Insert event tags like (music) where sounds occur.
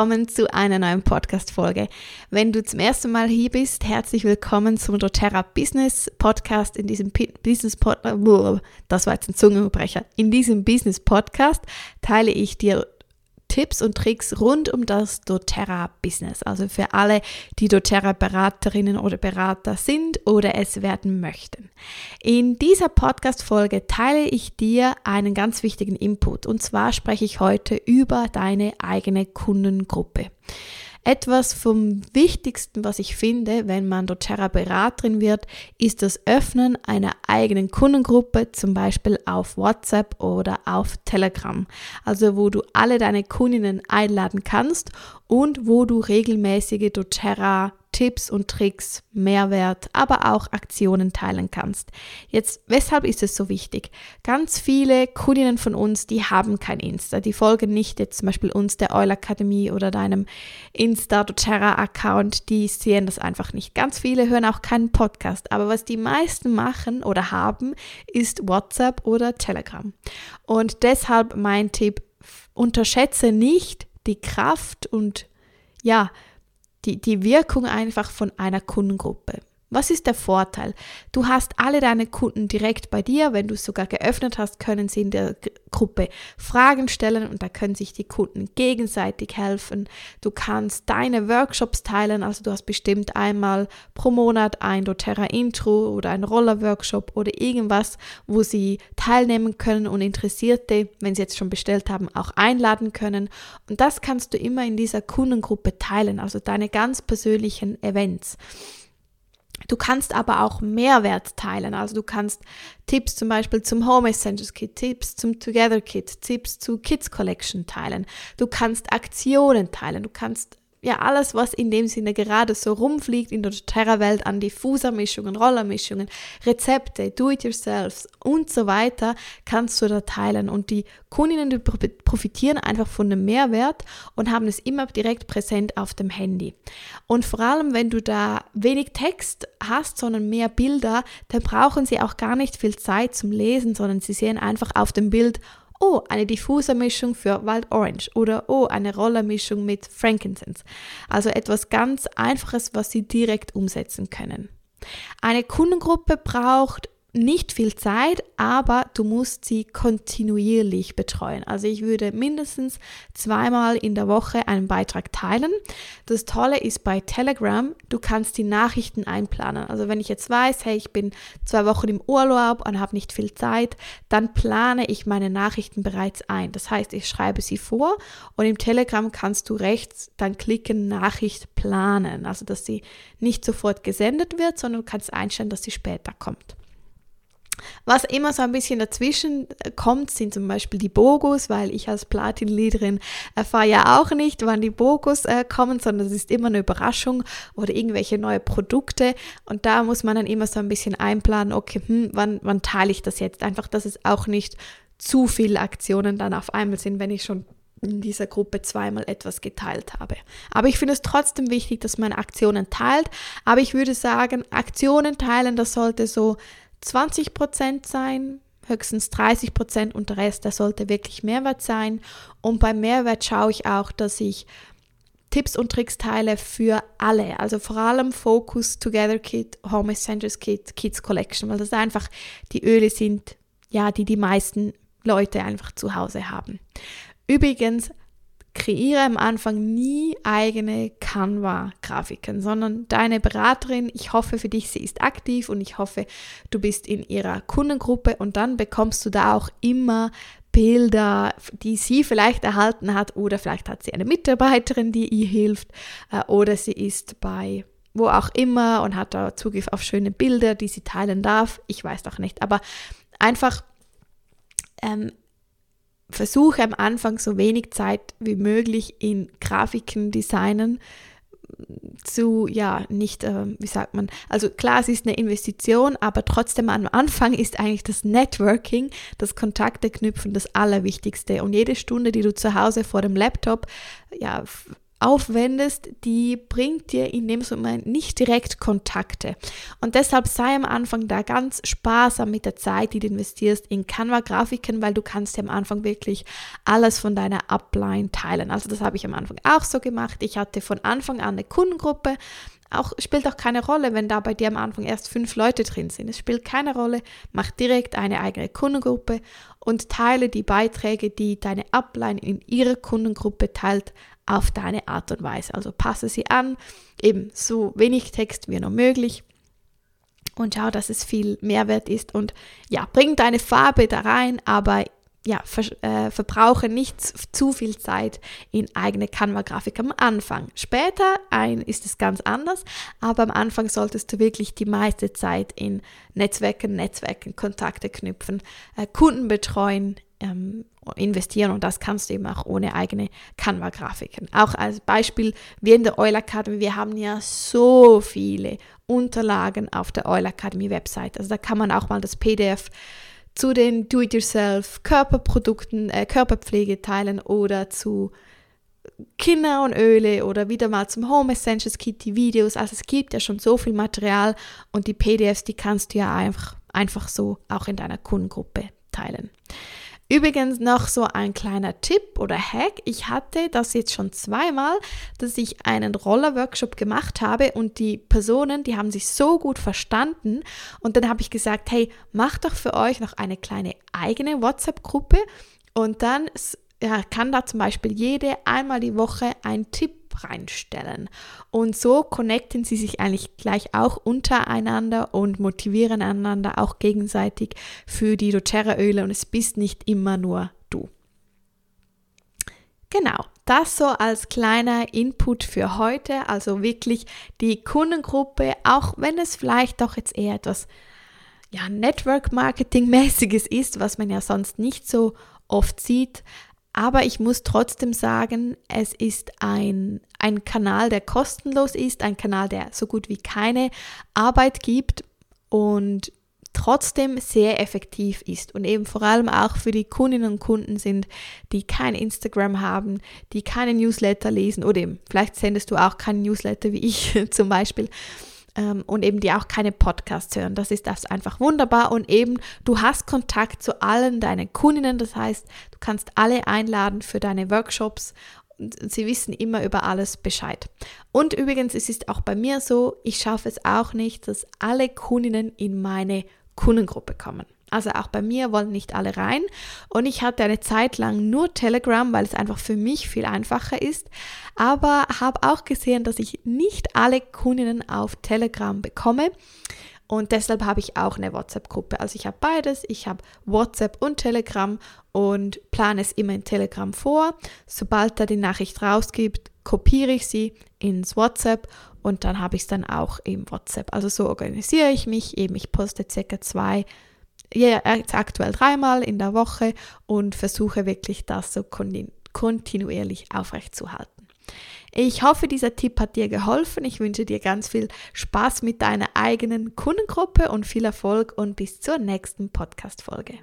willkommen zu einer neuen Podcast-Folge. Wenn du zum ersten Mal hier bist, herzlich willkommen zum doTERRA Business Podcast. In diesem P Business Podcast, das war jetzt ein Zungenbrecher. In diesem Business Podcast teile ich dir Tipps und Tricks rund um das doTERRA-Business. Also für alle, die doTERRA-Beraterinnen oder Berater sind oder es werden möchten. In dieser Podcast-Folge teile ich dir einen ganz wichtigen Input. Und zwar spreche ich heute über deine eigene Kundengruppe. Etwas vom Wichtigsten, was ich finde, wenn man doTERRA-Beraterin wird, ist das Öffnen einer eigenen Kundengruppe, zum Beispiel auf WhatsApp oder auf Telegram. Also wo du alle deine Kundinnen einladen kannst und wo du regelmäßige doTERRA Tipps und Tricks, Mehrwert, aber auch Aktionen teilen kannst. Jetzt, weshalb ist es so wichtig? Ganz viele Kundinnen von uns, die haben kein Insta, die folgen nicht jetzt zum Beispiel uns der Oil Akademie oder deinem Insta doTERRA Account, die sehen das einfach nicht. Ganz viele hören auch keinen Podcast, aber was die meisten machen oder haben, ist WhatsApp oder Telegram. Und deshalb mein Tipp, unterschätze nicht die Kraft und ja, die, die Wirkung einfach von einer Kundengruppe. Was ist der Vorteil? Du hast alle deine Kunden direkt bei dir. Wenn du es sogar geöffnet hast, können sie in der Gruppe Fragen stellen und da können sich die Kunden gegenseitig helfen. Du kannst deine Workshops teilen. Also du hast bestimmt einmal pro Monat ein doTERRA Intro oder ein Roller Workshop oder irgendwas, wo sie teilnehmen können und Interessierte, wenn sie jetzt schon bestellt haben, auch einladen können. Und das kannst du immer in dieser Kundengruppe teilen. Also deine ganz persönlichen Events. Du kannst aber auch Mehrwert teilen. Also du kannst Tipps zum Beispiel zum Home Essentials Kit, Tipps zum Together Kit, Tipps zu Kids Collection teilen. Du kannst Aktionen teilen. Du kannst ja alles, was in dem Sinne gerade so rumfliegt in der Terra-Welt an Diffusermischungen, Rollermischungen, Rezepte, Do-it-yourselfs und so weiter, kannst du da teilen. Und die Kundinnen die profitieren einfach von dem Mehrwert und haben es immer direkt präsent auf dem Handy. Und vor allem, wenn du da wenig Text hast, sondern mehr Bilder, dann brauchen sie auch gar nicht viel Zeit zum Lesen, sondern sie sehen einfach auf dem Bild, oh, eine Diffusermischung für Wild Orange oder oh, eine Rollermischung mit Frankincense. Also etwas ganz Einfaches, was Sie direkt umsetzen können. Eine Kundengruppe braucht nicht viel Zeit, aber du musst sie kontinuierlich betreuen. Also ich würde mindestens zweimal in der Woche einen Beitrag teilen. Das Tolle ist bei Telegram, du kannst die Nachrichten einplanen. Also wenn ich jetzt weiß, hey, ich bin zwei Wochen im Urlaub und habe nicht viel Zeit, dann plane ich meine Nachrichten bereits ein. Das heißt, ich schreibe sie vor und im Telegram kannst du rechts dann klicken Nachricht planen. Also dass sie nicht sofort gesendet wird, sondern du kannst einstellen, dass sie später kommt. Was immer so ein bisschen dazwischen äh, kommt, sind zum Beispiel die Bogus, weil ich als Platin-Leaderin erfahre ja auch nicht, wann die Bogus äh, kommen, sondern es ist immer eine Überraschung oder irgendwelche neue Produkte. Und da muss man dann immer so ein bisschen einplanen, okay, hm, wann, wann teile ich das jetzt? Einfach, dass es auch nicht zu viele Aktionen dann auf einmal sind, wenn ich schon in dieser Gruppe zweimal etwas geteilt habe. Aber ich finde es trotzdem wichtig, dass man Aktionen teilt. Aber ich würde sagen, Aktionen teilen, das sollte so 20 Prozent sein, höchstens 30 Prozent und der Rest, der sollte wirklich Mehrwert sein. Und beim Mehrwert schaue ich auch, dass ich Tipps und Tricks teile für alle. Also vor allem Focus Together Kit, Home Essentials Kit, Kids Collection, weil das einfach die Öle sind, ja, die die meisten Leute einfach zu Hause haben. Übrigens, kreiere am Anfang nie eigene Canva-Grafiken, sondern deine Beraterin, ich hoffe für dich, sie ist aktiv und ich hoffe, du bist in ihrer Kundengruppe und dann bekommst du da auch immer Bilder, die sie vielleicht erhalten hat oder vielleicht hat sie eine Mitarbeiterin, die ihr hilft äh, oder sie ist bei wo auch immer und hat da Zugriff auf schöne Bilder, die sie teilen darf. Ich weiß doch nicht, aber einfach ähm, versuche am Anfang so wenig Zeit wie möglich in Grafiken designen zu, ja, nicht, äh, wie sagt man, also klar, es ist eine Investition, aber trotzdem am Anfang ist eigentlich das Networking, das Kontakte knüpfen das Allerwichtigste. Und jede Stunde, die du zu Hause vor dem Laptop, ja, aufwendest, die bringt dir in dem Moment nicht direkt Kontakte. Und deshalb sei am Anfang da ganz sparsam mit der Zeit, die du investierst in Canva-Grafiken, weil du kannst ja am Anfang wirklich alles von deiner Upline teilen. Also das habe ich am Anfang auch so gemacht. Ich hatte von Anfang an eine Kundengruppe, auch, spielt auch keine Rolle, wenn da bei dir am Anfang erst fünf Leute drin sind. Es spielt keine Rolle. Mach direkt eine eigene Kundengruppe und teile die Beiträge, die deine Upline in ihrer Kundengruppe teilt, auf deine Art und Weise. Also passe sie an, eben so wenig Text wie nur möglich und schau, dass es viel Mehrwert ist und ja, bring deine Farbe da rein, aber ja, ver, äh, verbrauche nicht zu viel Zeit in eigene Canva-Grafik am Anfang. Später ein, ist es ganz anders, aber am Anfang solltest du wirklich die meiste Zeit in Netzwerken, Netzwerken, Kontakte knüpfen, äh, Kunden betreuen, ähm, investieren und das kannst du eben auch ohne eigene Canva-Grafiken. Auch als Beispiel, wir in der Oil Academy, wir haben ja so viele Unterlagen auf der Oil Academy Website. Also da kann man auch mal das PDF zu den Do-it-yourself Körperprodukten, äh, Körperpflege teilen oder zu Kinder und Öle oder wieder mal zum Home Essentials Kit die Videos. Also es gibt ja schon so viel Material und die PDFs, die kannst du ja einfach, einfach so auch in deiner Kundengruppe teilen. Übrigens noch so ein kleiner Tipp oder Hack. Ich hatte das jetzt schon zweimal, dass ich einen Roller-Workshop gemacht habe und die Personen, die haben sich so gut verstanden und dann habe ich gesagt, hey, macht doch für euch noch eine kleine eigene WhatsApp-Gruppe und dann ja, kann da zum Beispiel jede einmal die Woche ein Tipp reinstellen. Und so connecten sie sich eigentlich gleich auch untereinander und motivieren einander auch gegenseitig für die doTERRA-Öle und es bist nicht immer nur du. Genau, das so als kleiner Input für heute. Also wirklich die Kundengruppe, auch wenn es vielleicht doch jetzt eher etwas ja, Network-Marketing-mäßiges ist, was man ja sonst nicht so oft sieht, aber ich muss trotzdem sagen, es ist ein, ein Kanal, der kostenlos ist, ein Kanal, der so gut wie keine Arbeit gibt und trotzdem sehr effektiv ist. Und eben vor allem auch für die Kundinnen und Kunden sind, die kein Instagram haben, die keine Newsletter lesen oder eben vielleicht sendest du auch keinen Newsletter wie ich (laughs) zum Beispiel ähm, und eben die auch keine Podcasts hören. Das ist das einfach wunderbar und eben du hast Kontakt zu allen deinen Kundinnen, das heißt, du kannst alle einladen für deine Workshops sie wissen immer über alles Bescheid. Und übrigens, es ist auch bei mir so, ich schaffe es auch nicht, dass alle Kundinnen in meine Kundengruppe kommen. Also auch bei mir wollen nicht alle rein. Und ich hatte eine Zeit lang nur Telegram, weil es einfach für mich viel einfacher ist. Aber habe auch gesehen, dass ich nicht alle Kundinnen auf Telegram bekomme. Und deshalb habe ich auch eine WhatsApp-Gruppe. Also ich habe beides. Ich habe WhatsApp und Telegram und plane es immer in Telegram vor. Sobald da die Nachricht rausgibt, kopiere ich sie ins WhatsApp und dann habe ich es dann auch im WhatsApp. Also so organisiere ich mich eben. Ich poste circa zwei jetzt aktuell dreimal in der Woche und versuche wirklich das so kontinuierlich aufrechtzuerhalten. Ich hoffe, dieser Tipp hat dir geholfen. Ich wünsche dir ganz viel Spaß mit deiner eigenen Kundengruppe und viel Erfolg und bis zur nächsten Podcast-Folge.